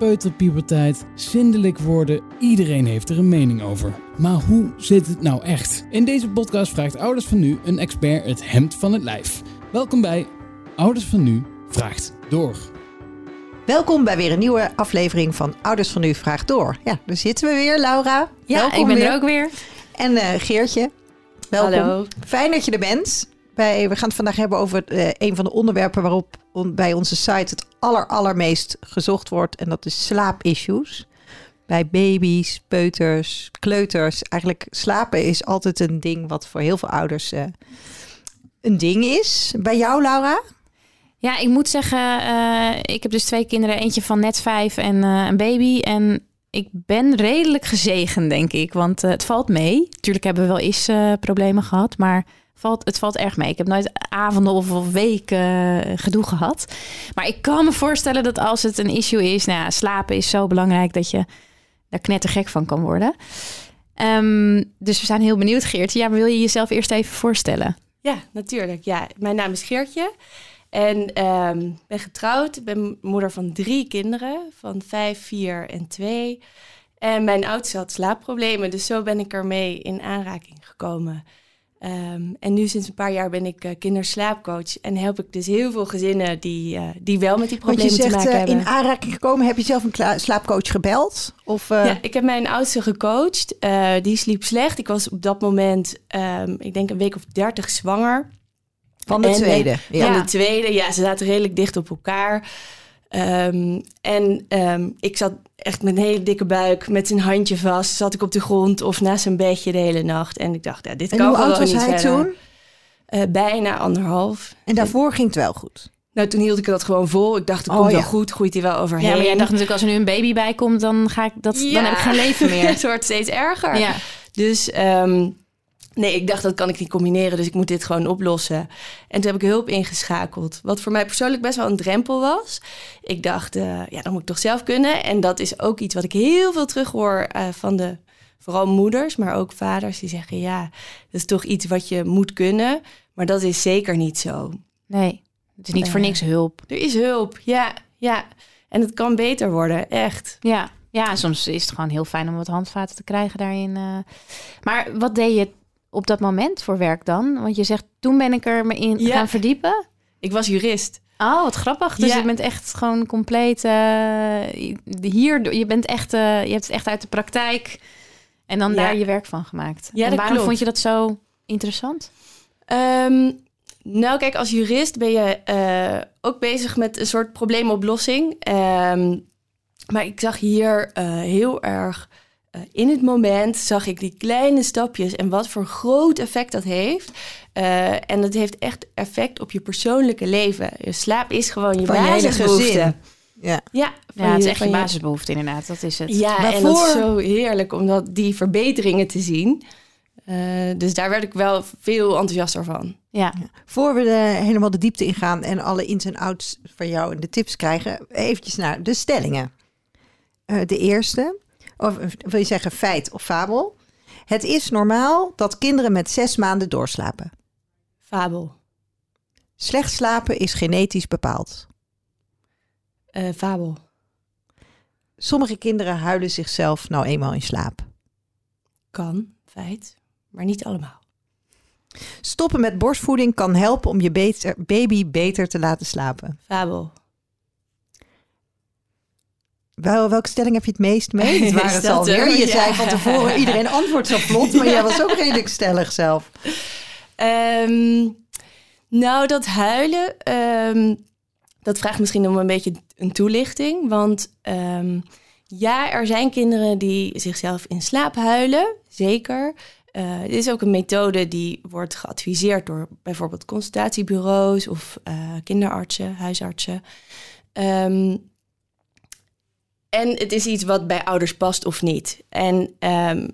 peuterpuberteit, zindelijk worden. Iedereen heeft er een mening over. Maar hoe zit het nou echt? In deze podcast vraagt Ouders van Nu een expert het hemd van het lijf. Welkom bij Ouders van Nu vraagt door. Welkom bij weer een nieuwe aflevering van Ouders van Nu Vraagt Door. Ja, daar zitten we weer, Laura. Ja, Welkom ik ben weer. er ook weer. En eh, Geertje, welkom. Hallo. Fijn dat je er bent. We gaan het vandaag hebben over eh, een van de onderwerpen waarop bij onze site het aller, allermeest gezocht wordt. En dat is slaapissues. Bij baby's, peuters, kleuters. Eigenlijk slapen is altijd een ding wat voor heel veel ouders eh, een ding is. Bij jou, Laura? Ja, ik moet zeggen, eh, ik heb dus twee kinderen. Eentje van net vijf en een baby. En ik ben redelijk gezegend, denk ik. Want het valt mee. Tuurlijk hebben we wel eens problemen gehad. Maar valt, het valt erg mee. Ik heb nooit avonden of, weken gedoe gehad. Maar ik kan me voorstellen dat als het een issue is... Nou slapen is zo belangrijk dat je daar knettergek van kan worden. Ehm, dus we zijn heel benieuwd, Geert. Ja, wil je jezelf eerst even voorstellen? Ja, natuurlijk. Ja, mijn naam is Geertje. En ehm ben getrouwd. Ben moeder van drie kinderen. Van vijf, vier en twee. En mijn oudste had slaapproblemen. Dus zo ben ik ermee in aanraking gekomen. Ehm, en nu sinds een paar jaar ben ik eh, kinderslaapcoach. En help ik dus heel veel gezinnen die, eh, die wel met die problemen te maken eh, hebben. in aanraking gekomen. Heb je zelf een slaapcoach gebeld? Of, Ja, ik heb mijn oudste gecoacht. Die sliep slecht. Ik was op dat moment, ehm, ik denk een week of dertig zwanger. van de En, tweede? Ja. Van de tweede, ja, ze zaten redelijk dicht op elkaar. Ehm, en ehm, ik zat echt met een hele dikke buik, met zijn handje vast, zat ik op de grond of naast zijn bedje de hele nacht. En ik dacht, ja, dit En kan hoe gewoon oud was niet hij verder. toen? Eh, bijna anderhalf. En daarvoor ging het wel goed. Nou, toen hield ik dat gewoon vol. Ik dacht, het Oh, komt wel ja. goed, groeit hij wel overheen. Ja, maar jij dacht natuurlijk als er nu een baby bij komt, dan ga ik dat, dan heb ik geen leven meer. het wordt steeds erger. ja. Dus ehm, nee, ik dacht dat kan ik niet combineren, dus ik moet dit gewoon oplossen. En toen heb ik hulp ingeschakeld, wat voor mij persoonlijk best wel een drempel was. Ik dacht, eh, ja, dat moet ik toch zelf kunnen. En dat is ook iets wat ik heel veel terughoor eh van de vooral moeders, maar ook vaders die zeggen, ja, dat is toch iets wat je moet kunnen. Maar dat is zeker niet zo. Nee, het is niet voor Eh. niks hulp. Er is hulp, ja, ja. En het kan beter worden, echt. Ja. ja, soms is het gewoon heel fijn om wat handvaten te krijgen daarin. Maar wat deed je op dat moment voor werk dan? Want je zegt, toen ben ik er me in Ja. gaan verdiepen. Ik was jurist. Oh, wat grappig. Dus Ja. je bent echt gewoon compleet eh, hier. Je bent echt, eh, je hebt het echt uit de praktijk en dan Ja. daar je werk van gemaakt. Ja, en waarom klopt. vond je dat zo interessant? Ehm, nou, kijk, als jurist ben je eh, ook bezig met een soort probleemoplossing. Ehm, maar ik zag hier heel erg eh, in het moment, zag ik die kleine stapjes en wat voor groot effect dat heeft. Eh, en dat heeft echt effect op je persoonlijke leven. Je slaap is gewoon je Van basisbehoefte. Ja. Ja, het is echt je basisbehoefte inderdaad. Dat is het. Ja, Maar en dat is voor- zo heerlijk om dat, die verbeteringen te zien. Eh, dus daar werd ik wel veel enthousiaster van. Ja. Voor we de, helemaal de diepte ingaan en alle ins en outs van jou en de tips krijgen, eventjes naar de stellingen. Eh, de eerste, of wil je zeggen feit of fabel? Het is normaal dat kinderen met zes maanden doorslapen. Fabel. Slecht slapen is genetisch bepaald. Eh, fabel. Sommige kinderen huilen zichzelf nou eenmaal in slaap. Kan, feit, maar niet allemaal. Stoppen met borstvoeding kan helpen om je beter- baby beter te laten slapen. Fabel. Wel, welke stelling heb je het meest mee? Het waren het alweer. er? Je Ja. zei van tevoren, iedereen antwoordt zo vlot, maar jij was ook redelijk stellig zelf. Ehm, nou, dat huilen, ehm, dat vraagt misschien om een beetje een toelichting. Want ehm, ja, er zijn kinderen die zichzelf in slaap huilen, zeker. Eh, dit is ook een methode die wordt geadviseerd door bijvoorbeeld consultatiebureaus of eh, kinderartsen, huisartsen. Ehm, en het is iets wat bij ouders past of niet. En um,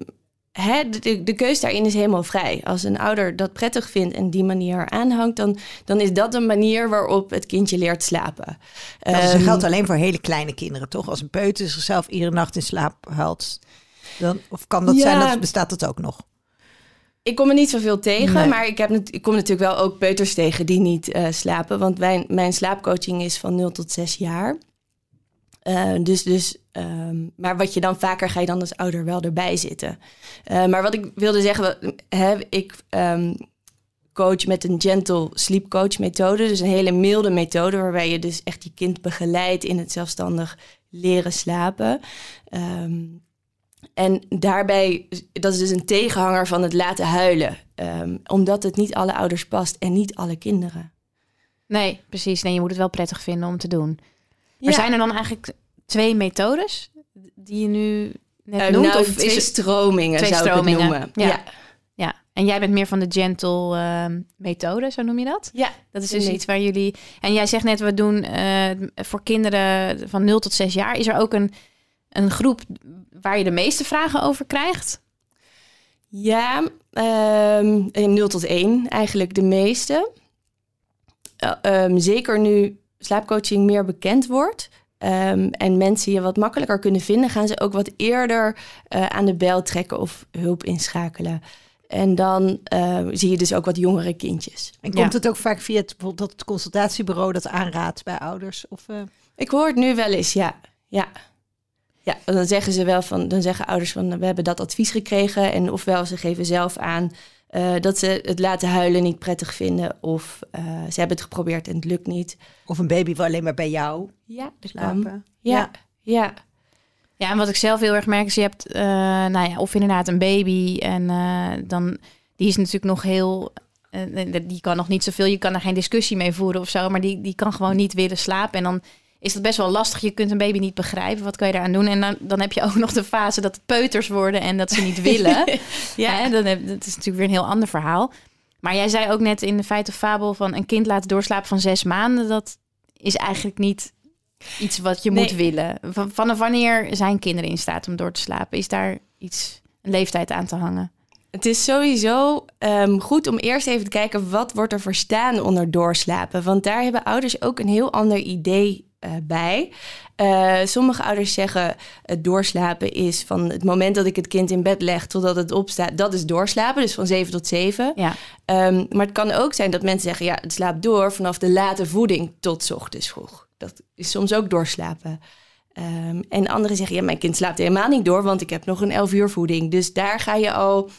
hè, de, de keus daarin is helemaal vrij. Als een ouder dat prettig vindt en die manier aanhangt, dan, dan is dat een manier waarop het kindje leert slapen. Dat um, geldt alleen voor hele kleine kinderen, toch? Als een peuter zichzelf iedere nacht in slaap huilt, dan, of kan dat zijn, dat bestaat dat ook nog? Ik kom er niet zoveel tegen, maar ik, heb, ik kom natuurlijk wel ook peuters tegen die niet uh, slapen. Want mijn, mijn slaapcoaching is van 0 tot 6 jaar. Uh, dus, dus, um, maar wat je dan vaker ga je dan als ouder wel erbij zitten. Uh, maar wat ik wilde zeggen, hè, ik um, coach met een gentle sleep coach methode. Dus een hele milde methode waarbij je dus echt je kind begeleidt in het zelfstandig leren slapen. Um, en daarbij, dat is dus een tegenhanger van het laten huilen. Omdat het niet alle ouders past en niet alle kinderen. Nee, precies. Nee, je moet het wel prettig vinden om te doen. Maar zijn er dan eigenlijk twee methodes die je nu net uh, noemt? Nou, of twee stromingen twee zou stromingen. ik het noemen. Ja. ja. ja. En jij bent meer van de gentle uh, methode, zo noem je dat? Ja. Dat is dus nee. iets waar jullie... En jij zegt net, we doen uh, voor kinderen van 0 tot 6 jaar... is er ook een, een groep waar je de meeste vragen over krijgt? Ja, um, 0 tot 1 eigenlijk de meeste. Um, zeker nu slaapcoaching meer bekend wordt... Um, en mensen je wat makkelijker kunnen vinden, gaan ze ook wat eerder uh, aan de bel trekken of hulp inschakelen. En dan uh, zie je dus ook wat jongere kindjes. En komt ja. het ook vaak via het, bijvoorbeeld dat consultatiebureau dat aanraadt bij ouders? Of, uh... Ik hoor het nu wel eens, ja. ja. Ja, dan zeggen ze wel van, dan zeggen ouders van we hebben dat advies gekregen. En ofwel ze geven zelf aan uh, dat ze het laten huilen niet prettig vinden. Of uh, ze hebben het geprobeerd en het lukt niet. Of een baby wil alleen maar bij jou ja, slapen. Ja, ja, ja. Ja, en wat ik zelf heel erg merk is, je hebt, uh, nou ja, of inderdaad een baby en dan, die is natuurlijk nog heel, die kan nog niet zoveel, je kan er geen discussie mee voeren of zo, maar die, die kan gewoon niet willen slapen en dan is dat best wel lastig. Je kunt een baby niet begrijpen. Wat kan je daaraan doen? En dan, dan heb je ook nog de fase dat het peuters worden en dat ze niet willen. ja, hè? Dan heb, dat is natuurlijk weer een heel ander verhaal. Maar jij zei ook net in de feit of fabel van een kind laten doorslapen van zes maanden. Dat is eigenlijk niet iets wat je nee. moet willen. Van, vanaf wanneer zijn kinderen in staat om door te slapen? Is daar iets, een leeftijd aan te hangen? Het is sowieso um, goed om eerst even te kijken wat wordt er verstaan onder doorslapen. Want daar hebben ouders ook een heel ander idee uh, bij. Uh, sommige ouders zeggen het doorslapen is van het moment dat ik het kind in bed leg totdat het opstaat, dat is doorslapen, dus van 7 tot 7. Ja. Um, maar het kan ook zijn dat mensen zeggen, ja, het slaapt door vanaf de late voeding tot ochtends vroeg. Dat is soms ook doorslapen. Um, en anderen zeggen, ja, mijn kind slaapt helemaal niet door, want ik heb nog een 11 uur voeding. Dus daar ga je al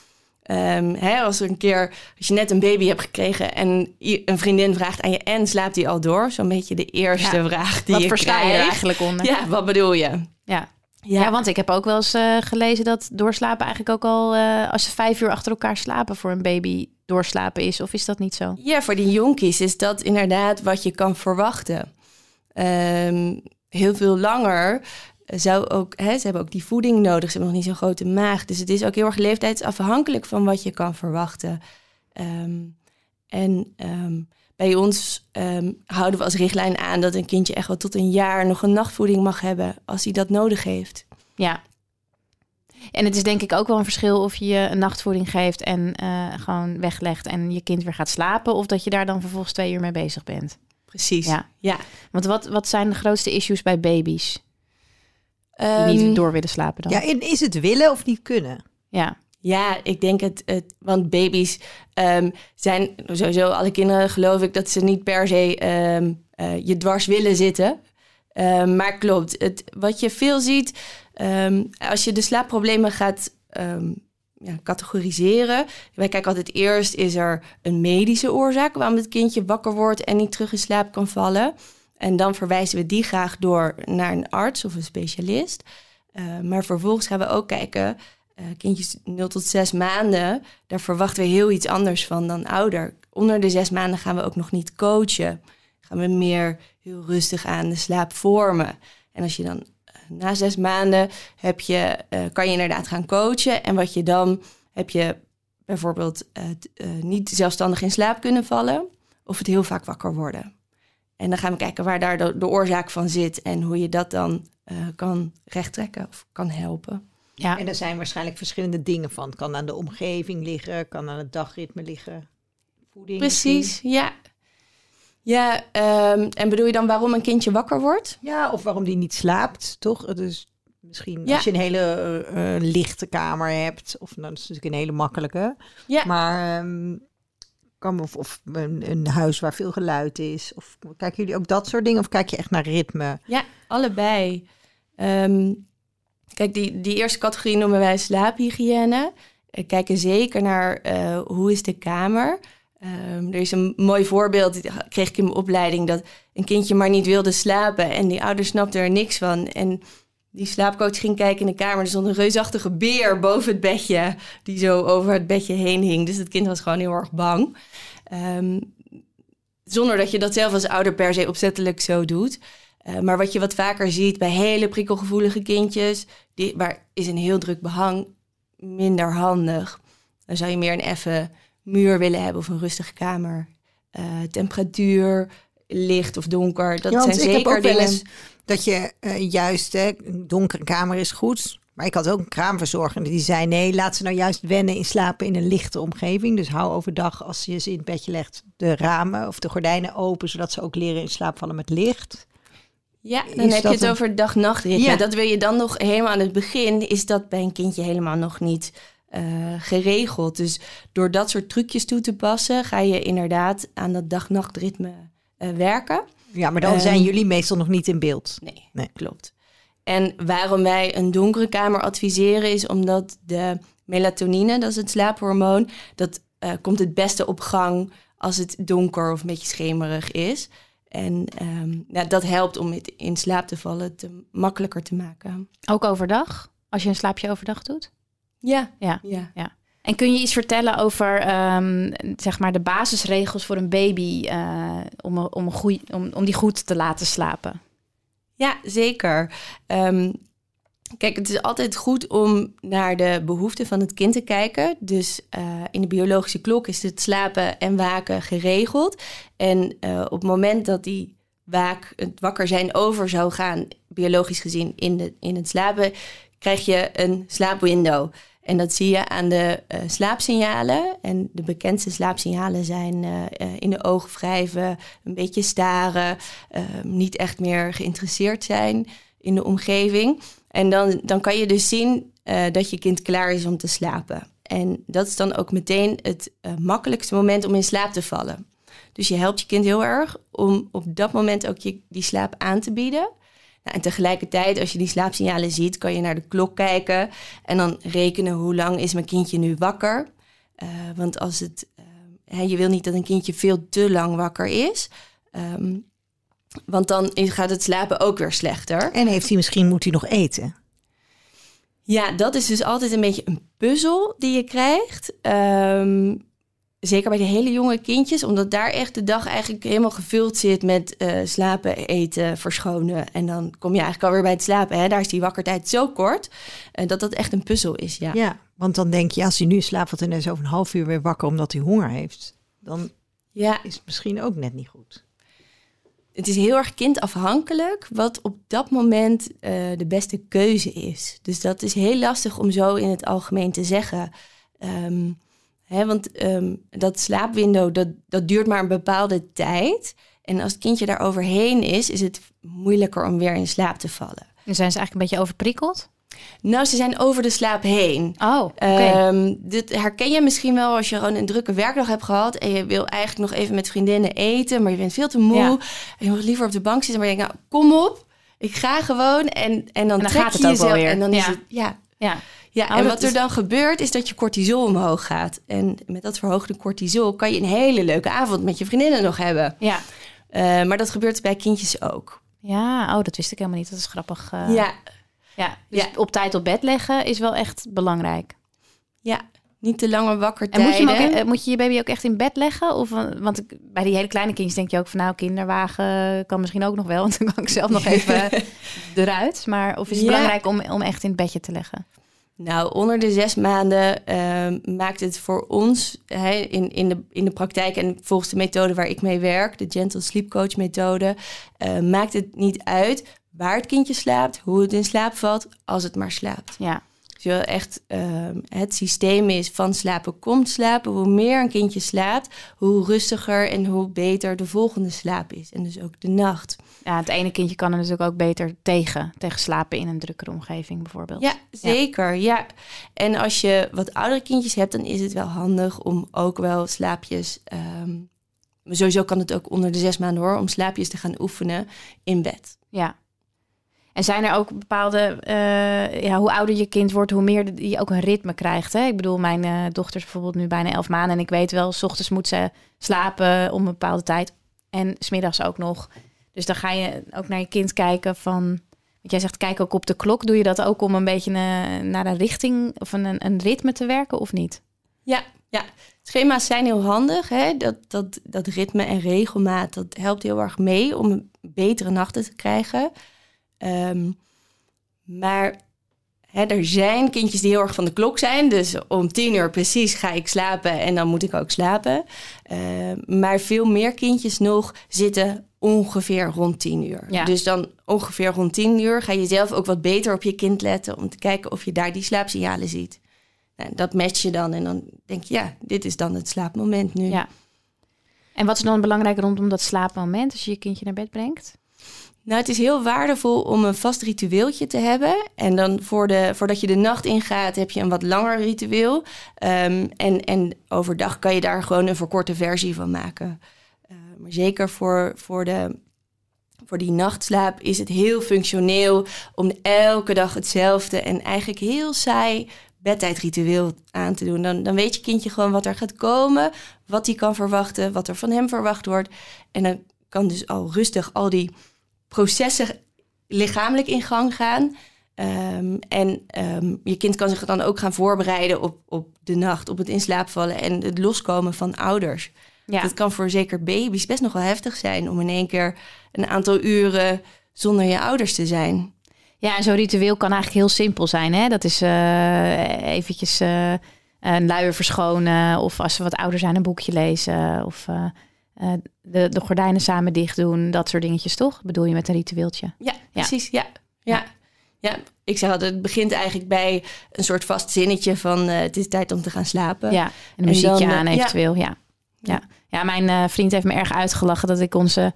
Um, hè, als een keer, als je net een baby hebt gekregen en een vriendin vraagt aan je en slaapt hij al door? Zo'n beetje de eerste ja, vraag die wat je versta krijgt. je eigenlijk onder? Ja, wat bedoel je? Ja. Ja. ja, want ik heb ook wel eens uh, gelezen dat doorslapen eigenlijk ook al uh, als ze vijf uur achter elkaar slapen voor een baby doorslapen is. Of is dat niet zo? Ja, voor die jonkies is dat inderdaad wat je kan verwachten. Um, heel veel langer zou ook, hè, ze hebben ook die voeding nodig. Ze hebben nog niet zo'n grote maag. Dus het is ook heel erg leeftijdsafhankelijk van wat je kan verwachten. Um, en um, bij ons um, houden we als richtlijn aan dat een kindje echt wel tot een jaar nog een nachtvoeding mag hebben als hij dat nodig heeft. Ja. En het is denk ik ook wel een verschil of je een nachtvoeding geeft en uh, gewoon weglegt en je kind weer gaat slapen, of dat je daar dan vervolgens twee uur mee bezig bent. Precies. Ja. ja. Want wat, wat zijn de grootste issues bij baby's? Die niet door willen slapen dan. Ja, en is het willen of niet kunnen? Ja. Ja, ik denk het, het want baby's um, zijn sowieso alle kinderen geloof ik dat ze niet per se um, uh, je dwars willen zitten. Um, maar klopt, het, wat je veel ziet als je de slaapproblemen gaat ja, categoriseren. Wij kijken altijd eerst, is er een medische oorzaak waarom het kindje wakker wordt en niet terug in slaap kan vallen. En dan verwijzen we die graag door naar een arts of een specialist. Uh, maar vervolgens gaan we ook kijken, uh, kindjes 0 tot 6 maanden, daar verwachten we heel iets anders van dan ouder. Onder de 6 maanden gaan we ook nog niet coachen. Gaan we meer heel rustig aan de slaap vormen. En als je dan uh, na 6 maanden heb je, kan je inderdaad gaan coachen. En wat je dan heb je bijvoorbeeld niet zelfstandig in slaap kunnen vallen of het heel vaak wakker worden. En dan gaan we kijken waar daar de, de oorzaak van zit en hoe je dat dan uh, kan rechttrekken of kan helpen. Ja. En er zijn waarschijnlijk verschillende dingen van. Het kan aan de omgeving liggen, kan aan het dagritme liggen. Voeding Precies, ja. Ja, um, en bedoel je dan waarom een kindje wakker wordt? Ja, of waarom die niet slaapt, toch? Dus misschien als je een hele uh, lichte kamer hebt, of nou, dat is natuurlijk een hele makkelijke. Ja. Maar um, of, of een, een, huis waar veel geluid is. Of kijken jullie ook dat soort dingen? Of kijk je echt naar ritme? Ja, allebei. Um, kijk, die, die eerste categorie noemen wij slaaphygiëne. Kijken zeker naar uh, hoe is de kamer. Um, er is een mooi voorbeeld, kreeg ik in mijn opleiding, dat een kindje maar niet wilde slapen en die ouder snapte er niks van. En die slaapcoach ging kijken in de kamer. Er stond een reusachtige beer boven het bedje, die zo over het bedje heen hing. Dus het kind was gewoon heel erg bang. Um, zonder dat je dat zelf als ouder per se opzettelijk zo doet. Uh, maar wat je wat vaker ziet bij hele prikkelgevoelige kindjes, die, waar is een heel druk behang minder handig. Dan zou je meer een effe muur willen hebben of een rustige kamer. Uh, temperatuur, licht of donker, dat zijn zeker dingen dat je uh, juist, hè, een donkere kamer is goed. Maar ik had ook een kraamverzorger die zei: nee, laat ze nou juist wennen in slapen in een lichte omgeving. Dus hou overdag, als je ze in het bedje legt, de ramen of de gordijnen open, zodat ze ook leren in slaap vallen met licht. Ja, dan heb je het over dag-nachtritme. Ja. Dat wil je dan nog helemaal aan het begin, is dat bij een kindje helemaal nog niet uh, geregeld. Dus door dat soort trucjes toe te passen, ga je inderdaad aan dat dag-nachtritme werken. Ja, maar dan zijn ehm, jullie meestal nog niet in beeld. Nee, nee, klopt. En waarom wij een donkere kamer adviseren is omdat de melatonine, dat is het slaaphormoon, dat uh, komt het beste op gang als het donker of een beetje schemerig is. En um, ja, dat helpt om het in slaap te vallen te makkelijker te maken. Ook overdag? Als je een slaapje overdag doet? Ja. Ja. ja. ja. En kun je iets vertellen over um, zeg maar de basisregels voor een baby uh, om, om, een goeie, om, om die goed te laten slapen? Ja, zeker. Um, kijk, het is altijd goed om naar de behoeften van het kind te kijken. Dus uh, in de biologische klok is het slapen en waken geregeld. En uh, op het moment dat die het wakker zijn over zou gaan, biologisch gezien in, de, in het slapen, krijg je een slaapwindow. En dat zie je aan de uh, slaapsignalen. En de bekendste slaapsignalen zijn uh, in de ogen wrijven, een beetje staren, niet echt meer geïnteresseerd zijn in de omgeving. En dan, dan kan je dus zien dat je kind klaar is om te slapen. En dat is dan ook meteen het makkelijkste moment om in slaap te vallen. Dus je helpt je kind heel erg om op dat moment ook je, die slaap aan te bieden. Nou, en tegelijkertijd, als je die slaapsignalen ziet, kan je naar de klok kijken en dan rekenen hoe lang is mijn kindje nu wakker. Uh, want als het, uh, je wil niet dat een kindje veel te lang wakker is. Um, want dan gaat het slapen ook weer slechter. En heeft hij misschien, moet hij nog eten? Ja, dat is dus altijd een beetje een puzzel die je krijgt. Um, zeker bij de hele jonge kindjes, omdat daar echt de dag eigenlijk helemaal gevuld zit met uh, slapen, eten, verschonen. En dan kom je eigenlijk alweer bij het slapen. Hè? Daar is die wakkertijd zo kort uh, dat dat echt een puzzel is. Ja. ja, want dan denk je, als hij nu slaapt, en hij is over een half uur weer wakker omdat hij honger heeft, dan ja. is het misschien ook net niet goed. Het is heel erg kindafhankelijk wat op dat moment uh, de beste keuze is. Dus dat is heel lastig om zo in het algemeen te zeggen. Um, Want um, dat slaapwindow, dat, dat duurt maar een bepaalde tijd. En als het kindje daar overheen is, is het moeilijker om weer in slaap te vallen. En zijn ze eigenlijk een beetje overprikkeld? Nou, ze zijn over de slaap heen. Oh, okay. um, dit herken je misschien wel als je gewoon een drukke werkdag hebt gehad... en je wil eigenlijk nog even met vriendinnen eten... maar je bent veel te moe ja. en je moet liever op de bank zitten... maar je denkt, nou, kom op, ik ga gewoon en, en dan, en dan trek gaat het je jezelf... En dan ja. is het, ja... ja. Ja, oh, en wat er dan gebeurt is dat je cortisol omhoog gaat. En met dat verhoogde cortisol kan je een hele leuke avond met je vriendinnen nog hebben. Ja. Uh, maar dat gebeurt bij kindjes ook. Ja, oh, dat wist ik helemaal niet. Dat is grappig. Uh, ja. Ja, dus ja. op tijd op bed leggen is wel echt belangrijk. Ja, niet te lange wakker En moet je, ook, moet je je baby ook echt in bed leggen? Of, want bij die hele kleine kindjes denk je ook van... nou, kinderwagen kan misschien ook nog wel... want dan kan ik zelf nog even eruit. Maar of is het ja. belangrijk om, om echt in het bedje te leggen? Nou, onder de zes maanden ehm, maakt het voor ons hè, in, in, de, in de praktijk en volgens de methode waar ik mee werk, de Gentle Sleep Coach methode, uh, maakt het niet uit waar het kindje slaapt, hoe het in slaap valt, als het maar slaapt. Ja. Dus echt ehm, het systeem is van slapen komt slapen. Hoe meer een kindje slaapt, hoe rustiger en hoe beter de volgende slaap is. En dus ook de nacht. Ja, het ene kindje kan er natuurlijk ook beter tegen, tegen slapen in een drukkere omgeving bijvoorbeeld. Ja, zeker. Ja. En als je wat oudere kindjes hebt, dan is het wel handig om ook wel slaapjes... Um, sowieso kan het ook onder de zes maanden hoor, om slaapjes te gaan oefenen in bed. Ja, en zijn er ook bepaalde, uh, ja, hoe ouder je kind wordt, hoe meer je ook een ritme krijgt. Hè? Ik bedoel, mijn uh, dochter is bijvoorbeeld nu bijna elf maanden en ik weet wel, s ochtends moet ze slapen om een bepaalde tijd en smiddags ook nog. Dus dan ga je ook naar je kind kijken van, want jij zegt kijk ook op de klok. Doe je dat ook om een beetje uh, naar een richting of een, een ritme te werken of niet? Ja, ja. Schema's zijn heel handig. Hè? Dat, dat, dat ritme en regelmaat, dat helpt heel erg mee om betere nachten te krijgen. Um, maar er zijn kindjes die heel erg van de klok zijn. Dus om tien uur precies ga ik slapen en dan moet ik ook slapen. Uh, maar veel meer kindjes nog zitten ongeveer rond tien uur. Ja. Dus dan ongeveer rond tien uur ga je zelf ook wat beter op je kind letten... om te kijken of je daar die slaapsignalen ziet. Nou, dat match je dan en dan denk je, ja, dit is dan het slaapmoment nu. Ja. En wat is dan belangrijk rondom dat slaapmoment als je je kindje naar bed brengt? Nou, het is heel waardevol om een vast ritueeltje te hebben. En dan voor de, voordat je de nacht ingaat, heb je een wat langer ritueel. Um, en, en overdag kan je daar gewoon een verkorte versie van maken. Uh, maar zeker voor, voor, de, voor die nachtslaap is het heel functioneel om elke dag hetzelfde en eigenlijk heel saai bedtijdritueel aan te doen. Dan, dan weet je kindje gewoon wat er gaat komen, wat hij kan verwachten, wat er van hem verwacht wordt. En dan kan dus al rustig al die processen lichamelijk in gang gaan. Um, en um, je kind kan zich dan ook gaan voorbereiden op, op de nacht, op het in slaap vallen en het loskomen van ouders. Ja. Dat kan voor zeker baby's best nog wel heftig zijn om in één keer een aantal uren zonder je ouders te zijn. Ja, en zo'n ritueel kan eigenlijk heel simpel zijn. Hè? Dat is uh, eventjes uh, een luier verschonen of als ze wat ouder zijn een boekje lezen of uh, uh, de, de gordijnen samen dicht doen, dat soort dingetjes toch? Bedoel je met een ritueeltje? Ja, precies. Ja. Ja. ja. ik zeg altijd, het begint eigenlijk bij een soort vast zinnetje van uh, het is tijd om te gaan slapen. Ja, en een muziekje dan, aan eventueel, ja. ja. Ja, mijn uh, vriend heeft me erg uitgelachen dat ik onze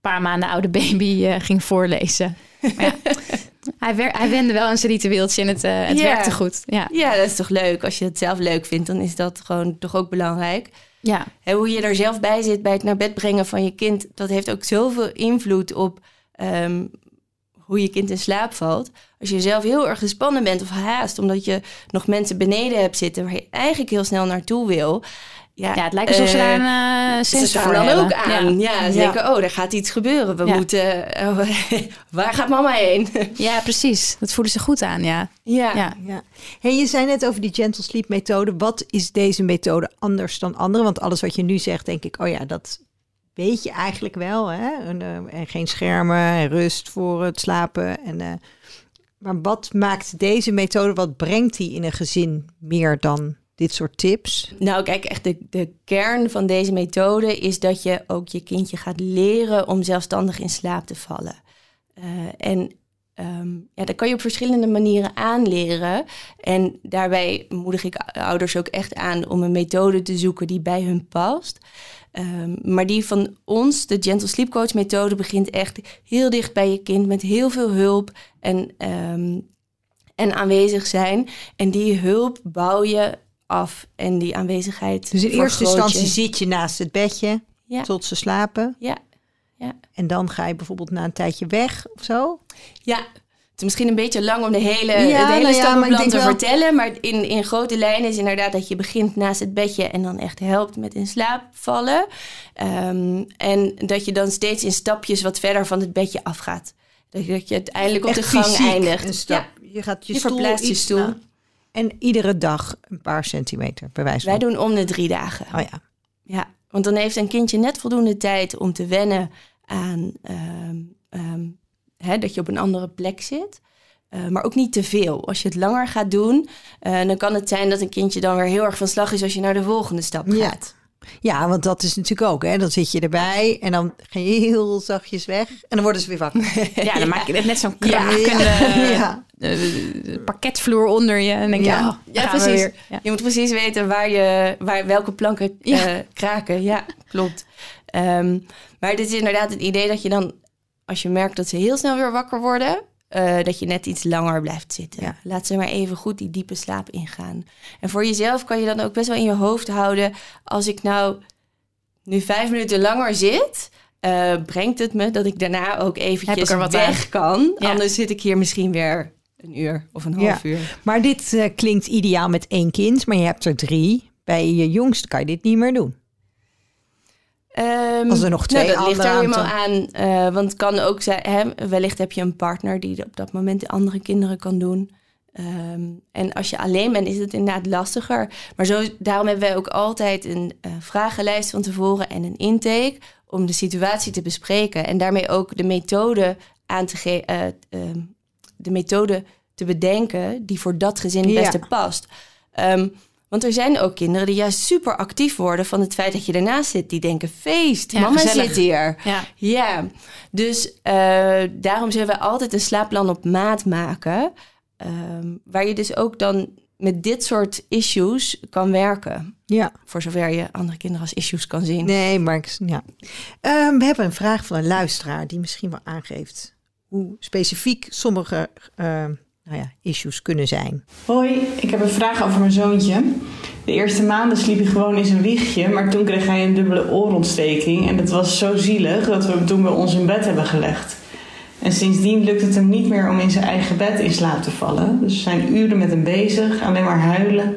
paar maanden oude baby ging voorlezen. Maar ja, hij, wer hij wende wel aan zijn ritueeltje en het, het werkte goed. Ja. ja, dat is toch leuk. Als je het zelf leuk vindt, dan is dat gewoon toch ook belangrijk. Ja. En hoe je er zelf bij zit bij het naar bed brengen van je kind, dat heeft ook zoveel invloed op um, hoe je kind in slaap valt. Als je zelf heel erg gespannen bent of haast, omdat je nog mensen beneden hebt zitten waar je eigenlijk heel snel naartoe wil, ja, ja, het lijkt alsof ze daar een uh, sensor voor dan ook aan. Ja, ja ze denken, oh, er gaat iets gebeuren. We moeten... Oh, waar gaat mama heen? ja, precies. Dat voelen ze goed aan, ja. Ja. ja. Hey, je zei net over die gentle sleep methode. Wat is deze methode anders dan andere? Want alles wat je nu zegt, denk ik, oh ja, dat weet je eigenlijk wel. Hè? En, uh, en geen schermen, en rust voor het slapen. En, uh, maar wat maakt deze methode, wat brengt die in een gezin meer dan dit soort tips? Nou, kijk, echt de, de kern van deze methode is dat je ook je kindje gaat leren om zelfstandig in slaap te vallen. Uh, en um, ja, dat kan je op verschillende manieren aanleren. En daarbij moedig ik ouders ook echt aan om een methode te zoeken die bij hun past. Um, maar die van ons, de Gentle Sleep Coach methode, begint echt heel dicht bij je kind met heel veel hulp en, um, en aanwezig zijn. En die hulp bouw je af en die aanwezigheid. Dus in eerste instantie zit je naast het bedje ja. tot ze slapen. Ja. ja. En dan ga je bijvoorbeeld na een tijdje weg of zo? Ja, het is misschien een beetje lang om de hele, ja, de hele nou stappenplan te wel... vertellen. Maar in, in grote lijnen is inderdaad dat je begint naast het bedje en dan echt helpt met in slaap vallen. Um, en dat je dan steeds in stapjes wat verder van het bedje afgaat. Dat je, dat je uiteindelijk op de gang eindigt. Ja. Je gaat je, je stoel verplaatst je stoel. En iedere dag een paar centimeter, bij wijze van. Wij doen om de drie dagen. Oh ja. Ja, want dan heeft een kindje net voldoende tijd om te wennen aan um, um, hè, dat je op een andere plek zit. Uh, maar ook niet te veel. Als je het langer gaat doen, uh, dan kan het zijn dat een kindje dan weer heel erg van slag is als je naar de volgende stap gaat. Ja, want dat is natuurlijk ook, hè? Dan zit je erbij en dan ga je heel zachtjes weg en dan worden ze weer wakker. Ja, dan maak je net zo'n krakende ja, ja. parketvloer onder je. En denk ja, je, ja, precies. Je moet precies weten waar je, waar, welke planken uh, kraken. Ja, klopt. Um, maar dit is inderdaad het idee dat je dan, als je merkt dat ze heel snel weer wakker worden, uh, dat je net iets langer blijft zitten. Laat ze maar even goed die diepe slaap ingaan. En voor jezelf kan je dan ook best wel in je hoofd houden. Als ik nou nu vijf minuten langer zit, uh, brengt het me dat ik daarna ook eventjes er wat weg kan. Anders zit ik hier misschien weer een uur of een half uur. Maar dit uh, klinkt ideaal met één kind, maar je hebt er drie. Bij je jongste kan je dit niet meer doen. Um, Als er nog twee nou, dat ligt er helemaal aan. Uh, want het kan ook zijn, hè, wellicht heb je een partner die op dat moment de andere kinderen kan doen. Um, en als je alleen bent, is het inderdaad lastiger. Maar zo, daarom hebben wij ook altijd een uh, vragenlijst van tevoren en een intake om de situatie te bespreken. En daarmee ook de methode aan te geven, uh, uh, de methode te bedenken die voor dat gezin het beste past. Um, want er zijn ook kinderen die juist super actief worden van het feit dat je ernaast zit. Die denken, feest, mama zit hier. Ja, ja. dus uh, daarom zullen we altijd een slaapplan op maat maken. Um, waar je dus ook dan met dit soort issues kan werken. Ja. Voor zover je andere kinderen als issues kan zien. Nee, maar ja. Um, we hebben een vraag van een luisteraar die misschien wel aangeeft hoe specifiek sommige uh, nou ja, issues kunnen zijn. Hoi, ik heb een vraag over mijn zoontje. De eerste maanden sliep hij gewoon in zijn wiegje, maar toen kreeg hij een dubbele oorontsteking. En dat was zo zielig dat we hem toen bij ons in bed hebben gelegd. En sindsdien lukt het hem niet meer om in zijn eigen bed in slaap te vallen. Dus we zijn uren met hem bezig, alleen maar huilen.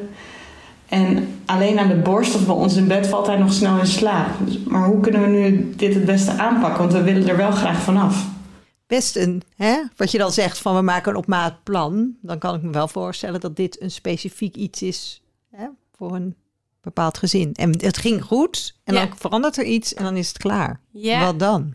En alleen aan de borst of bij ons in bed valt hij nog snel in slaap. Dus, maar hoe kunnen we nu dit het beste aanpakken? Want we willen er wel graag vanaf best een, hè, wat je dan zegt van we maken een op maat plan, dan kan ik me wel voorstellen dat dit een specifiek iets is hè, voor een bepaald gezin. En het ging goed en dan verandert er iets en dan is het klaar. Ja. Wat dan?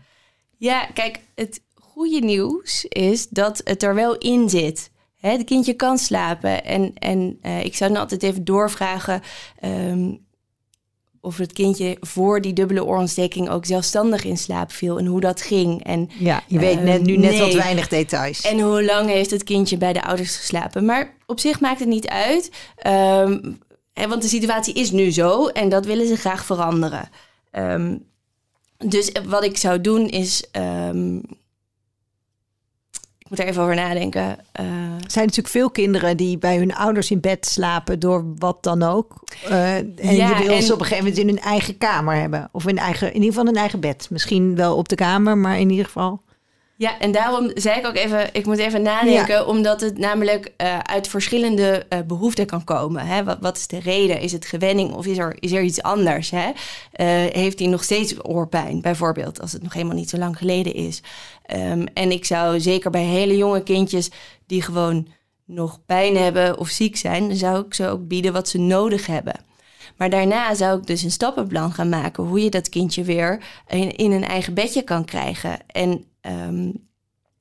Ja, kijk, het goede nieuws is dat het er wel in zit. Het kindje kan slapen. En, en uh, ik zou dan altijd even doorvragen. Um, of het kindje voor die dubbele oorontsteking ook zelfstandig in slaap viel en hoe dat ging. En, ja, je weet net, nu net wat weinig details. En hoe lang heeft het kindje bij de ouders geslapen. Maar op zich maakt het niet uit, um, want de situatie is nu zo en dat willen ze graag veranderen. Um, dus wat ik zou doen is um, ik moet er even over nadenken. Uh... Er zijn natuurlijk veel kinderen die bij hun ouders in bed slapen door wat dan ook. Uh, en ja, je wil ze op een gegeven moment in hun eigen kamer hebben. Of in, eigen, in ieder geval een eigen bed. Misschien wel op de kamer, maar in ieder geval. Ja, en daarom zei ik ook even, ik moet even nadenken, omdat het namelijk uh, uit verschillende uh, behoeften kan komen. Hè? Wat, wat, is de reden? Is het gewenning of is er, is er iets anders? Hè? Uh, heeft hij nog steeds oorpijn, bijvoorbeeld, als het nog helemaal niet zo lang geleden is? Um, en ik zou zeker bij hele jonge kindjes die gewoon nog pijn hebben of ziek zijn, dan zou ik ze ook bieden wat ze nodig hebben. Maar daarna zou ik dus een stappenplan gaan maken hoe je dat kindje weer in, in een eigen bedje kan krijgen. En um,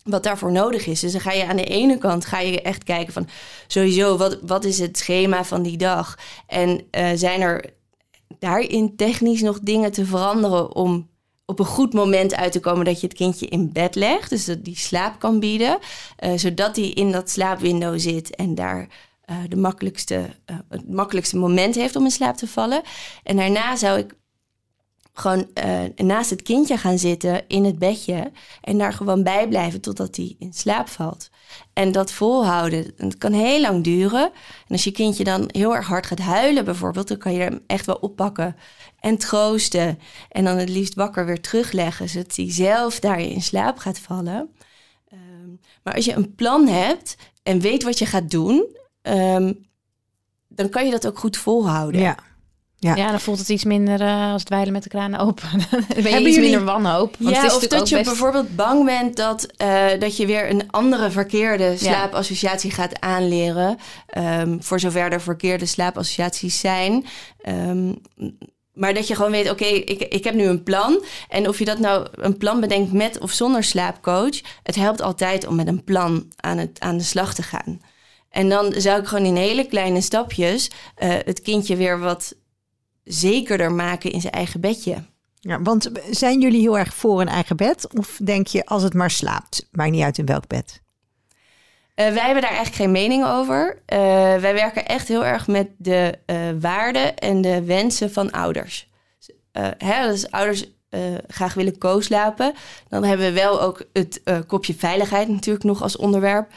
wat daarvoor nodig is. Dus dan ga je aan de ene kant ga je echt kijken van sowieso wat, wat is het schema van die dag en uh, zijn er daarin technisch nog dingen te veranderen om op een goed moment uit te komen dat je het kindje in bed legt, dus dat die slaap kan bieden, uh, zodat hij in dat slaapwindow zit en daar uh, de makkelijkste, het makkelijkste moment heeft om in slaap te vallen. En daarna zou ik gewoon uh, naast het kindje gaan zitten in het bedje en daar gewoon bij blijven totdat hij in slaap valt. En dat volhouden, het kan heel lang duren. En als je kindje dan heel erg hard gaat huilen bijvoorbeeld, dan kan je hem echt wel oppakken en troosten. En dan het liefst wakker weer terugleggen, zodat hij zelf daar in slaap gaat vallen. Um, maar als je een plan hebt en weet wat je gaat doen, um, dan kan je dat ook goed volhouden. Ja. Ja. ja, dan voelt het iets minder uh, als het wijlen met de kraan open. dan ben je Hebben iets minder wanhoop. Want ja, of dat je bijvoorbeeld bang bent dat, uh, dat je weer een andere verkeerde slaapassociatie gaat aanleren. Um, voor zover er verkeerde slaapassociaties zijn. Um, maar dat je gewoon weet, oké, ik, ik heb nu een plan. En of je dat nou een plan bedenkt met of zonder slaapcoach, het helpt altijd om met een plan aan, het, aan de slag te gaan. En dan zou ik gewoon in hele kleine stapjes uh, het kindje weer wat zekerder maken in zijn eigen bedje. Ja, want zijn jullie heel erg voor een eigen bed? Of denk je als het maar slaapt, maakt niet uit in welk bed? Uh, wij hebben daar eigenlijk geen mening over. Uh, wij werken echt heel erg met de waarden en de wensen van ouders. Hè, als ouders graag willen co-slapen, dan hebben we wel ook het kopje veiligheid natuurlijk nog als onderwerp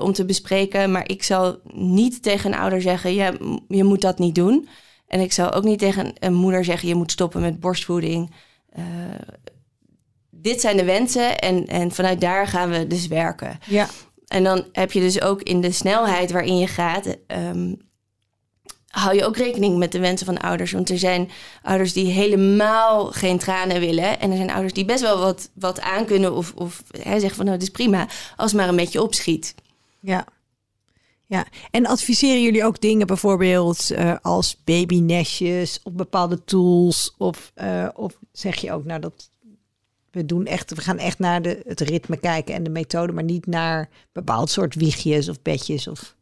om te bespreken. Maar ik zal niet tegen een ouder zeggen, ja, je moet dat niet doen. En ik zal ook niet tegen een moeder zeggen, je moet stoppen met borstvoeding. dit zijn de wensen en, en vanuit daar gaan we dus werken. Ja. En dan heb je dus ook in de snelheid waarin je gaat, um, hou je ook rekening met de wensen van ouders. Want er zijn ouders die helemaal geen tranen willen. En er zijn ouders die best wel wat, wat aankunnen of, of hè, zeggen van nou, het is prima, als het maar een beetje opschiet. Ja. Ja, en adviseren jullie ook dingen bijvoorbeeld uh, als babynestjes of bepaalde tools? Of, uh, of zeg je ook, nou dat we, doen echt, we gaan echt naar de, het ritme kijken en de methode, maar niet naar bepaald soort wiegjes of bedjes of...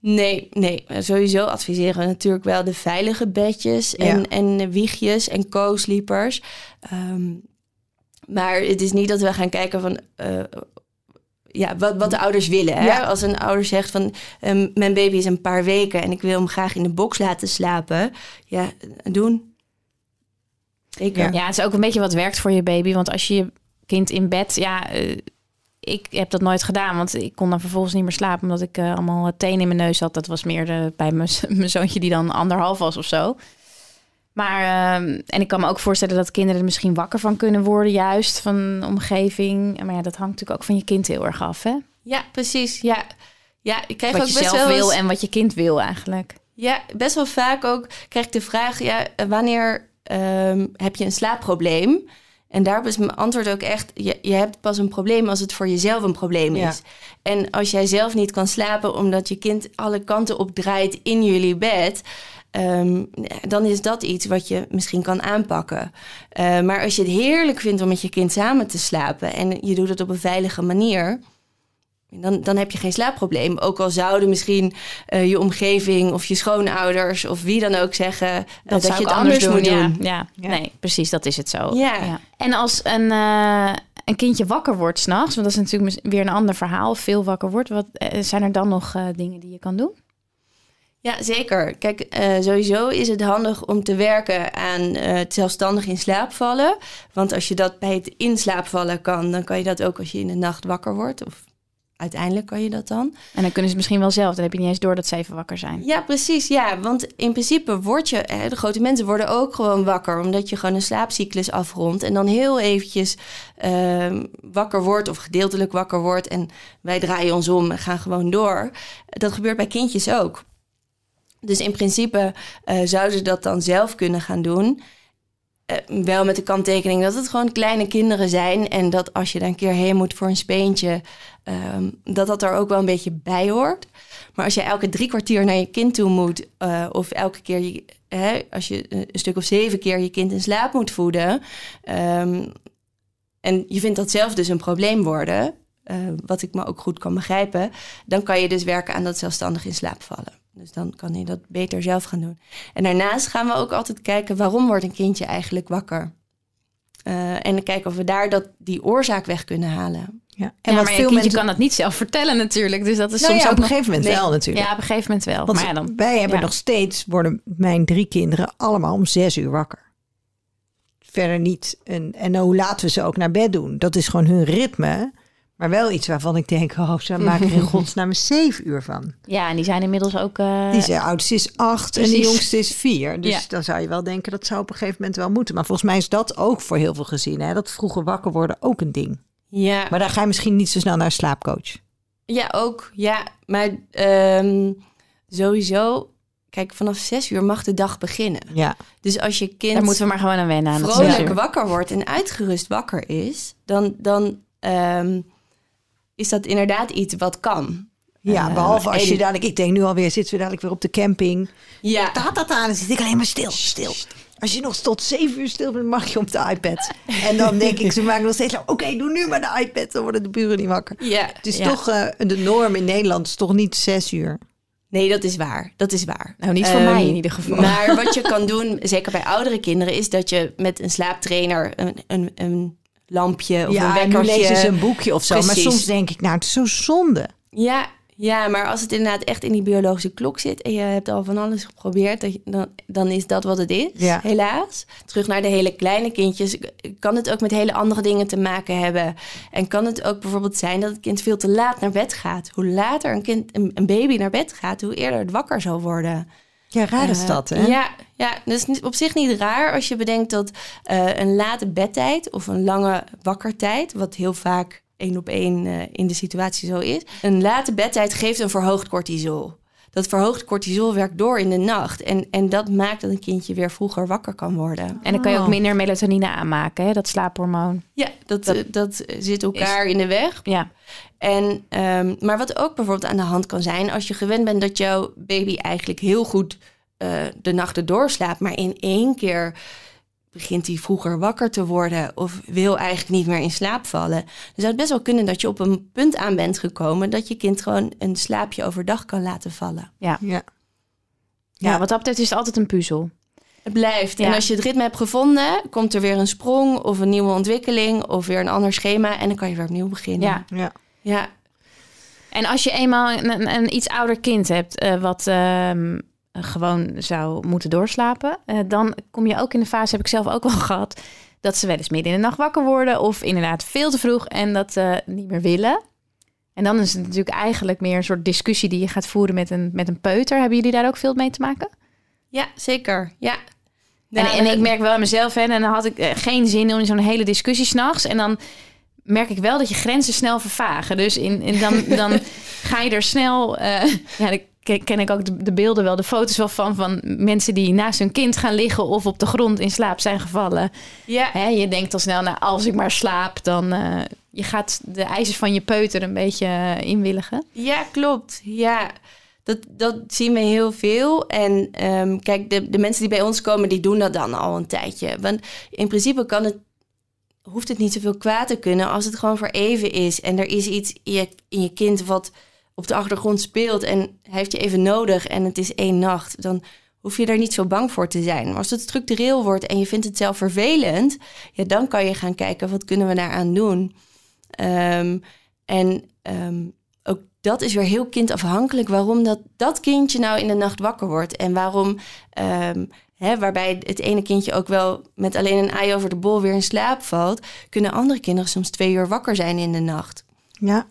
Nee, nee. Sowieso adviseren we natuurlijk wel de veilige bedjes en, ja. en wiegjes en co-sleepers. Um, maar het is niet dat we gaan kijken van... Uh, ja, wat, wat de ouders willen. Hè? Ja. Als een ouder zegt van... Um, mijn baby is een paar weken en ik wil hem graag in de box laten slapen. Ja, doen. Zeker. Ja, het is ook een beetje wat werkt voor je baby. Want als je je kind in bed... Ja, uh, ik heb dat nooit gedaan. Want ik kon dan vervolgens niet meer slapen... omdat ik uh, allemaal tenen in mijn neus had. Dat was meer de, bij mijn zoontje die dan anderhalf was of zo. Maar, uh, en ik kan me ook voorstellen dat kinderen er misschien wakker van kunnen worden... juist van de omgeving. Maar ja, dat hangt natuurlijk ook van je kind heel erg af, hè? Ja, precies. Ja, ja ik krijg wat ook je best zelf wel wil en wat je kind wil eigenlijk. Ja, best wel vaak ook krijg ik de vraag... Ja, wanneer um, heb je een slaapprobleem. En daarop is mijn antwoord ook echt: je, je hebt pas een probleem als het voor jezelf een probleem is. En als jij zelf niet kan slapen omdat je kind alle kanten opdraait in jullie bed. Um, dan is dat iets wat je misschien kan aanpakken. Uh, maar als je het heerlijk vindt om met je kind samen te slapen en je doet het op een veilige manier, dan, dan heb je geen slaapprobleem. Ook al zouden misschien uh, je omgeving of je schoonouders of wie dan ook zeggen uh, dat, dat je het anders, anders moet doen. doen. Ja, ja. nee, precies, dat is het zo. Ja. ja. En als een, uh, een kindje wakker wordt s'nachts, want dat is natuurlijk weer een ander verhaal, veel wakker wordt, wat zijn er dan nog dingen die je kan doen? Ja, zeker. Kijk, sowieso is het handig om te werken aan het zelfstandig in slaap vallen. Want als je dat bij het in slaap vallen kan, dan kan je dat ook als je in de nacht wakker wordt of uiteindelijk kan je dat dan. En dan kunnen ze misschien wel zelf. Dan heb je niet eens door dat ze even wakker zijn. Ja, precies. Ja, want in principe word je... Hè, de grote mensen worden ook gewoon wakker... omdat je gewoon een slaapcyclus afrondt... en dan heel eventjes uh, wakker wordt of gedeeltelijk wakker wordt... en wij draaien ons om en gaan gewoon door. Dat gebeurt bij kindjes ook. Dus in principe uh, zouden ze dat dan zelf kunnen gaan doen... Uh, wel met de kanttekening dat het gewoon kleine kinderen zijn. En dat als je dan een keer heen moet voor een speentje, um, dat dat er ook wel een beetje bij hoort. Maar als je elke drie kwartier naar je kind toe moet, uh, of elke keer je, hè, als je een stuk of zeven keer je kind in slaap moet voeden. Um, en je vindt dat zelf dus een probleem worden, uh, wat ik me ook goed kan begrijpen, dan kan je dus werken aan dat zelfstandig in slaap vallen. Dus dan kan hij dat beter zelf gaan doen. En daarnaast gaan we ook altijd kijken waarom wordt een kindje eigenlijk wakker. Uh, en dan kijken of we daar dat, die oorzaak weg kunnen halen. Ja, en ja, maar veel mensen kan dat niet zelf vertellen natuurlijk. Dus dat is nou soms ja, ook op een gegeven moment nee. wel natuurlijk. Ja, op een gegeven moment wel. Want maar ja, dan, wij hebben ja. nog steeds, worden mijn drie kinderen allemaal om zes uur wakker. Verder niet. En, en hoe laten we ze ook naar bed doen. Dat is gewoon hun ritme. Maar wel iets waarvan ik denk, oh, ze maken er in godsnaam zeven uur van. Ja, en die zijn inmiddels ook... Uh... Die zijn, oudste is acht Precies. en de jongste is vier. Dus ja. dan zou je wel denken, dat zou op een gegeven moment wel moeten. Maar volgens mij is dat ook voor heel veel gezinnen. Hè? Dat vroeger wakker worden ook een ding. Ja. Maar dan ga je misschien niet zo snel naar een slaapcoach. Ja, ook. Ja, maar um, sowieso... Kijk, vanaf zes uur mag de dag beginnen. Ja. Dus als je kind... Daar moeten we maar gewoon aan wennen. Aan vrolijk wakker wordt en uitgerust wakker is... dan... dan um, is dat inderdaad iets wat kan. Ja, behalve uh, als je dadelijk... Ik denk nu alweer, zitten we dadelijk weer op de camping. Ja. Ta, ta, ta, dan zit ik alleen maar stil, stil. Als je nog tot zeven uur stil bent, mag je op de iPad. En dan denk ik, ze maken nog steeds... Oké, doe nu maar de iPad, dan worden de buren niet wakker. Ja, Het is ja. toch, eh, de norm in Nederland is toch niet zes uur. Nee, dat is waar. Dat is waar. Nou, niet voor Ehm, mij in ieder geval. Maar wat je kan doen, zeker bij oudere kinderen, is dat je met een slaaptrainer een, een, een lampje of een ja, wekkertje... lezen ze een boekje of zo. Maar soms denk ik, nou, het is zo zonde. Ja, ja, maar als het inderdaad echt in die biologische klok zit en je hebt al van alles geprobeerd, dan, dan is dat wat het is, Ja. helaas. Terug naar de hele kleine kindjes, kan het ook met hele andere dingen te maken hebben. En kan het ook bijvoorbeeld zijn dat het kind veel te laat naar bed gaat. Hoe later een, kind, een, een baby naar bed gaat, hoe eerder het wakker zal worden. Ja, raar is Eh, dat, hè? Ja, ja, dat is op zich niet raar als je bedenkt dat eh, een late bedtijd of een lange wakkertijd, wat heel vaak één op één eh, in de situatie zo is, een late bedtijd geeft een verhoogd cortisol. Dat verhoogd cortisol werkt door in de nacht en, en dat maakt dat een kindje weer vroeger wakker kan worden. En dan kan je ook Oh. minder melatonine aanmaken, hè? dat slaaphormoon. Ja, dat, Dat dat, dat zit elkaar in de weg. Ja, En, ehm, maar wat ook bijvoorbeeld aan de hand kan zijn, als je gewend bent dat jouw baby eigenlijk heel goed eh, de nachten doorslaapt, maar in één keer begint hij vroeger wakker te worden of wil eigenlijk niet meer in slaap vallen. Dan zou het best wel kunnen dat je op een punt aan bent gekomen dat je kind gewoon een slaapje overdag kan laten vallen. Ja. ja. Ja. wat dat betreft is het altijd een puzzel. Het blijft. En als je het ritme hebt gevonden, komt er weer een sprong of een nieuwe ontwikkeling of weer een ander schema en dan kan je weer opnieuw beginnen. Ja. Ja. ja. En als je eenmaal een, een, een iets ouder kind hebt, eh, wat ehm, gewoon zou moeten doorslapen, eh, dan kom je ook in de fase, heb ik zelf ook wel gehad, dat ze wel eens midden in de nacht wakker worden of inderdaad veel te vroeg en dat ze niet meer willen. En dan is het natuurlijk eigenlijk meer een soort discussie die je gaat voeren met een, met een peuter. Hebben jullie daar ook veel mee te maken? Ja, zeker. Ja. En, Ja, en ik merk wel aan mezelf, hè, en dan had ik eh, geen zin in zo'n hele discussie s'nachts. En dan merk ik wel dat je grenzen snel vervagen. Dus in, in dan, dan ga je er snel. eh, ja, ken- ik ook de, de beelden wel, de foto's wel van. Van mensen die naast hun kind gaan liggen of op de grond in slaap zijn gevallen. Ja, Hè, je denkt al snel, nou, als ik maar slaap, dan. eh, je gaat de eisen van je peuter een beetje eh, inwilligen. Ja, klopt. Ja, dat, dat zien we heel veel. En ehm, kijk, de, de mensen die bij ons komen, die doen dat dan al een tijdje. Want in principe kan het, hoeft het niet zoveel kwaad te kunnen als het gewoon voor even is. En er is iets in je, in je kind wat op de achtergrond speelt en hij heeft je even nodig en het is één nacht. Dan hoef je daar niet zo bang voor te zijn. Maar als het structureel wordt en je vindt het zelf vervelend, ja, dan kan je gaan kijken wat kunnen we daaraan doen. Ehm, en ehm, ook dat is weer heel kindafhankelijk waarom dat, dat kindje nou in de nacht wakker wordt. En waarom, ehm, waarbij het ene kindje ook wel met alleen een ei over de bol weer in slaap valt, kunnen andere kinderen soms twee uur wakker zijn in de nacht. Ja.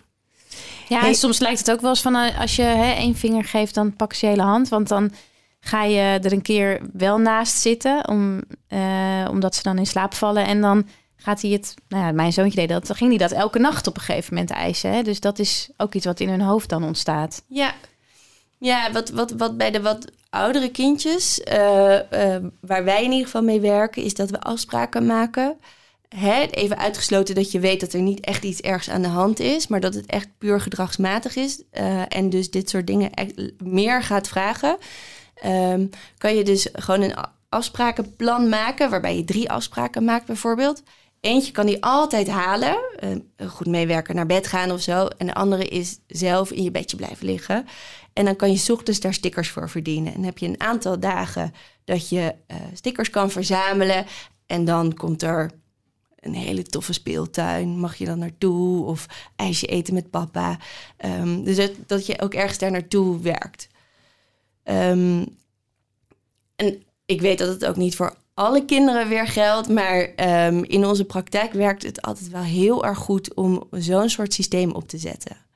Ja, en soms lijkt het ook wel eens van eh, als je hè, één vinger geeft, dan pak je je hele hand. Want dan ga je er een keer wel naast zitten, om, eh, omdat ze dan in slaap vallen. En dan gaat hij het, nou ja, mijn zoontje deed dat, dan ging hij dat elke nacht op een gegeven moment eisen. Hè? Dus dat is ook iets wat in hun hoofd dan ontstaat. Ja, ja wat, wat, wat bij de wat oudere kindjes, eh, waar wij in ieder geval mee werken, is dat we afspraken maken. Hè, even uitgesloten dat je weet dat er niet echt iets ergs aan de hand is, maar dat het echt puur gedragsmatig is. eh, en dus dit soort dingen meer gaat vragen. Ehm, kan je dus gewoon een afsprakenplan maken, waarbij je drie afspraken maakt bijvoorbeeld. Eentje kan die altijd halen, eh, goed meewerken, naar bed gaan of zo. En de andere is zelf in je bedje blijven liggen. En dan kan je ochtends daar stickers voor verdienen. En heb je een aantal dagen dat je eh, stickers kan verzamelen. En dan komt er een hele toffe speeltuin. Mag je dan naartoe? Of ijsje eten met papa. Ehm, dus dat, je ook ergens daar naartoe werkt. Ehm, en ik weet dat het ook niet voor alle kinderen weer geldt. Maar ehm, in onze praktijk werkt het altijd wel heel erg goed om zo'n soort systeem op te zetten.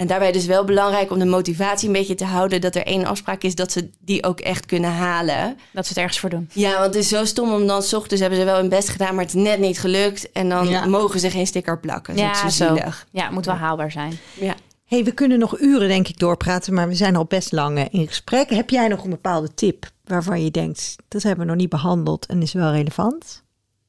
En daarbij dus wel belangrijk om de motivatie een beetje te houden dat er één afspraak is dat ze die ook echt kunnen halen. Dat ze het ergens voor doen. Ja, want het is zo stom om dan 's ochtends hebben ze wel hun best gedaan, maar het is net niet gelukt. En dan Ja. mogen ze geen sticker plakken. Ja, zo zo. zielig. Ja, het moet wel haalbaar zijn. Ja. hey, we kunnen nog uren denk ik doorpraten, maar we zijn al best lang eh, in gesprek. Heb jij nog een bepaalde tip waarvan je denkt, dat hebben we nog niet behandeld en is wel relevant?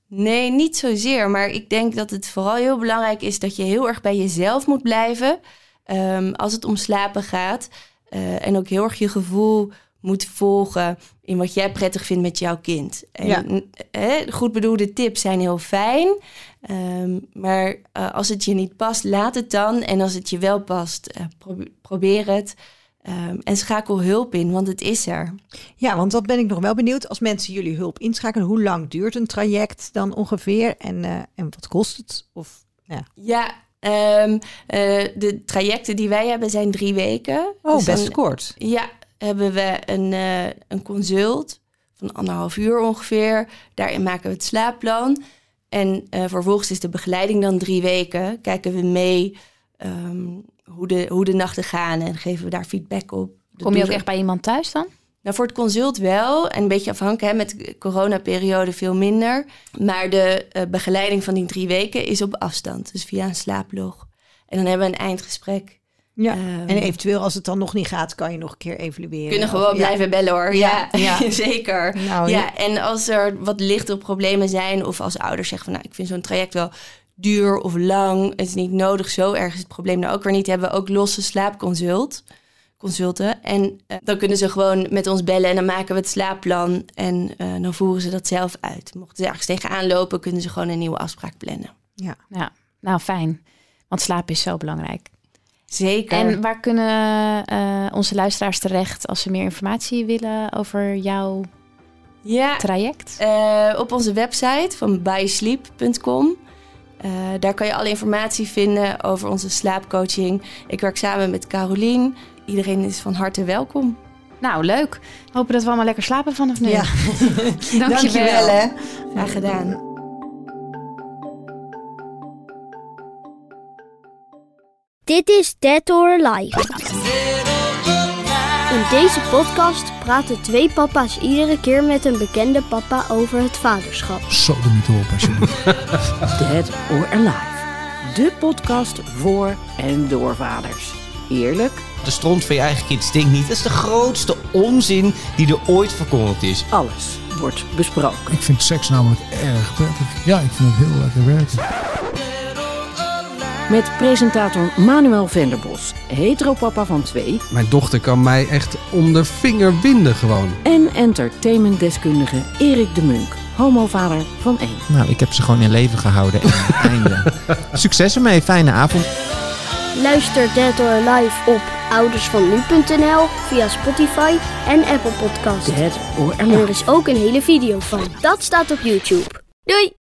Nee, niet zozeer. Maar ik denk dat het vooral heel belangrijk is dat je heel erg bij jezelf moet blijven. Ehm, als het om slapen gaat. Eh, en ook heel erg je gevoel moet volgen in wat jij prettig vindt met jouw kind. En Ja. hè, goed bedoelde tips zijn heel fijn. ehm, maar eh, als het je niet past, laat het dan. En als het je wel past, eh, probe- probeer het. Ehm, en schakel hulp in, want het is er. Ja, want dat ben ik nog wel benieuwd. Als mensen jullie hulp inschakelen, hoe lang duurt een traject dan ongeveer? En, en wat kost het? Of, ja. Ja, ehm, eh, de trajecten die wij hebben zijn drie weken. Oh, Dus best dan- kort. Ja, hebben we een, eh, een consult van anderhalf uur ongeveer. Daarin maken we het slaapplan. En eh, vervolgens is de begeleiding dan drie weken. Kijken we mee ehm, hoe, de, hoe de nachten gaan en geven we daar feedback op. Dat Kom je ook echt bij iemand thuis dan? Nou, voor het consult wel. En een beetje afhankelijk, hè, met de coronaperiode veel minder. Maar de eh, begeleiding van die drie weken is op afstand. Dus via een slaaplog. En dan hebben we een eindgesprek. Ja. Ehm, en eventueel, als het dan nog niet gaat, kan je nog een keer evalueren. kunnen Of- gewoon ja. blijven bellen hoor. Ja, Ja, ja. zeker. Nou, ja, en als er wat lichtere problemen zijn, of als ouders zeggen van nou, ik vind zo'n traject wel duur of lang, het is niet nodig, zo erg is het probleem nou ook weer niet, hebben we ook losse slaapconsult. Consulten. En eh, dan kunnen ze gewoon met ons bellen en dan maken we het slaapplan en eh, dan voeren ze dat zelf uit. Mochten ze ergens tegenaan lopen, kunnen ze gewoon een nieuwe afspraak plannen. Ja. Ja, nou fijn. Want slaap is zo belangrijk. Zeker. En waar kunnen eh, onze luisteraars terecht als ze meer informatie willen over jouw ja, traject? Eh, op onze website van bysleep.com. Eh, daar kan je alle informatie vinden over onze slaapcoaching. Ik werk samen met Carolien. Iedereen is van harte welkom. Nou, leuk. Hopen dat we allemaal lekker slapen vanaf nu. Ja. Dankjewel. Dankjewel hè. Graag gedaan. Dit is Dead or Alive. In deze podcast praten twee papa's iedere keer met een bekende papa over het vaderschap. Zo de niet op alsjeblieft. Dead or Alive. De podcast voor en door vaders. Eerlijk, De stront van je eigen kind stinkt niet. Dat is de grootste onzin die er ooit verkondigd is. alles wordt besproken. ik vind seks namelijk erg prettig. Ja, ik vind het heel lekker werken. Met presentator Manuel Venderbos, heteropapa van twee... Mijn dochter kan mij echt om de vinger winden gewoon. en entertainmentdeskundige Erik de Munk, homovader van één. Nou, ik heb ze gewoon in leven gehouden. En einde. Succes ermee. Fijne avond. Luister Dead or Alive op oudersvannu.nl via Spotify en Apple Podcasts. Dead or En er Alive. is ook een hele video van. Dat staat op YouTube. Doei!